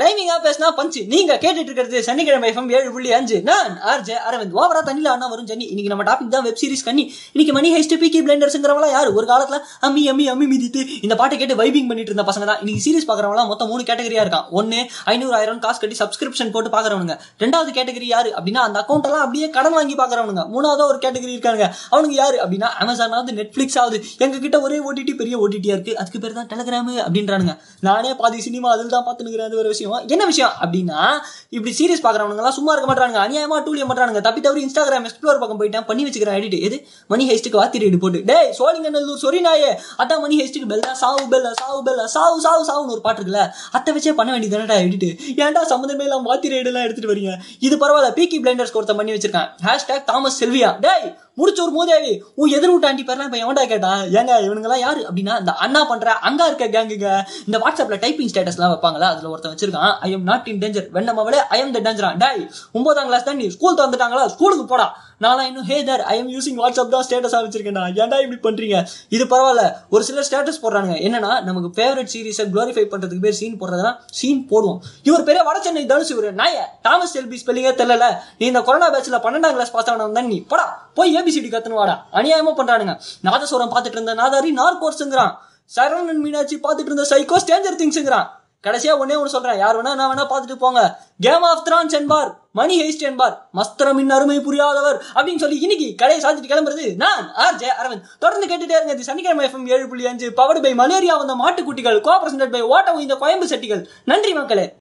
ரைமிங்கா பேசினா பஞ்சு நீங்க கேட்டுட்டு இருக்கிறது சனிக்கிழமை எஃப்எம் ஏழு புள்ளி அஞ்சு. நான் ஆர்ஜே அரவிந்த். ஓவரா தண்ணில அண்ணா வரும் ஜன்னி இன்னைக்கு நம்ம டாபிக் தான் வெப் சீரிஸ் கண்ணி. இன்னைக்கு மணி ஹைஸ்ட் பிகி பிளண்டர்ஸ்ங்கிறவங்களா யார்? ஒரு காலத்துல அம்மி அம்மி அம்மி மிதித்து இந்த பாட்டை கேட்டு வைபிங் பண்ணிட்டு இருந்த பசங்க தான். இன்னைக்கு சீரிஸ் பாக்குறவங்களா மொத்தம் மூணு கேட்டகரியா இருக்கான். ஒன்னு ஐநூறு ஆயிரம் காசு கட்டி சப்ஸ்கிரிப்ஷன் போட்டு பாக்குறவனுங்க ரெண்டாவது கேட்டகரி யாரு? அப்படின்னா அந்த அக்கௌண்ட் எல்லாம் அப்படியே கடன் வாங்கி பாக்குறவனுங்க மூணாவது ஒரு கேட்டகரி இருக்காங்க அவனுக்கு யாரு? அப்படின்னா அமேசான் ஆகுது நெட்ஃபிளிக்ஸ் ஆகுது எங்க கிட்ட ஒரே ஓடிடி பெரிய ஓடிடியா இருக்கு. அதுக்கு பேர் தான் டெலகிராம் அப்படின்றானுங்க. நானே பாதி சினிமா அதில் தான் பார்த்துனுக்கிறேன் அது ஒரு விஷயம். என்ன விஷயம்? அப்படின்னா இப்படி சீரியஸ் பார்க்குறவங்கலாம் சும்மா இருக்க மாட்டாங்க அநியாயமா டூலிய மாட்டாங்க தப்பி தவிர இன்ஸ்டாகிராம் எக்ஸ்ப்ளோர் பக்கம் போயிட்டேன். பண்ணி வச்சுக்கிறேன் எடிட் எது? மணி ஹைஸ்ட்டுக்கு வாத்தி ரெடி போட்டு. டே சோழிங்க நல்லூர் சொரி நாயே. அதான் மணி ஹைஸ்ட்டுக்கு பெல்லா சாவு பெல்லா சாவு பெல்லா சாவு சாவு சாவுன்னு ஒரு பாட்டு இருக்குல்ல அத்தை வச்சே பண்ண வேண்டியதுதானடா எடிட் ஏன்டா சம்மந்தமே இல்லாமல் வாத்தி ரைடு எல்லாம் எடுத்துட்டு வரீங்க? இது பரவாயில்ல. பீக்கி பிளைண்டர்ஸ் ஒருத்தன் பண்ணி வச்சிருக்கான். ஹேஷ்டாக் தாமஸ் செல்வியா டேய் முடிச்ச ஒரு மூதேவி உன் எதிர் விட்டு ஆண்டி பேர்லாம் இப்போ எவன்டா கேட்டான் ஏங்க இவனுங்கெல்லாம் யாரு? அப்படின்னா இந்த அண்ணா பண்ற அங்கா இருக்க கேங்குங்க இந்த வாட்ஸ்அப்ல டைப்பிங் ஸ்டேட்டஸ்லாம் வைப்பாங்களா? அதுல ஒருத்தன் வச்சிருக்கான். I am not in danger வெண்ணமவளே I am the டேஞ்சரா டாய் ஒன்பதாம் கிளாஸ் தான் நீ ஸ்கூல் தந்துட்டாங்களா ஸ்கூலுக்கு போடா. நான் இன்னும் hey there I am using WhatsApp தான் ஸ்டேட்டஸ் வச்சிருக்கேன்டா. ஏன்டா இப்படி பண்றீங்க? இது பரவாயில்ல. ஒரு சிலர் ஸ்டேட்டஸ் போடுறாங்க என்னன்னா நமக்கு ஃபேவரட் சீரிஸை குளோரிஃபை பண்றதுக்கு பேர் சீன் போடுறதுனா சீன் போடுவோம். இவர் பெரிய வட சென்னை தனுஷ் இவர். நாய தாமஸ் செல்பி ஸ்பெல்லிங்கே தெரியல. நீ இந்த கொரோனா பேட்ச்ல பன்னெண்டாம் கிளாஸ் பாஸ் ஆனவன் தான் நீ போடா. போய் ஏபிசிடி கத்துன்னு வாடா. அநியாயமா பண்றானுங்க. நாதஸ்வரம் பார்த்துட்டு இருந்த நாதாரி நார்கோர்ஸுங்கிறான். சரவணன் மீனாட்சி பார்த்துட்டு இருந்த சைக்கோ ஸ்டேஞ்சர் திங்ஸ்ங்கிறான் கடைசியா ஒன்னே ஒன்று சொல்றேன். யார் வேணா நான் வேணா பார்த்துட்டு போங்க. கேம் ஆஃப் த்ரான்ஸ் என்பார் மணி ஹெய்ஸ்ட் என்பார் மஸ்திரமின் அருமை புரியாதவர் அப்படின்னு சொல்லி இன்னைக்கு கடையை சாத்திட்டு கிளம்புறது நான் ஆர் ஜே அரவிந்த். தொடர்ந்து கேட்டுட்டே இருங்க. இது சனிக்கிழமை எஃப்எம் ஏழு புள்ளி அஞ்சு பவர் பை மலேரியா வந்த மாட்டுக்குட்டிகள் கோஆபரேஷன் பை ஓட்ட இந்த கோயம்பு செட்டிகள். நன்றி மக்களே.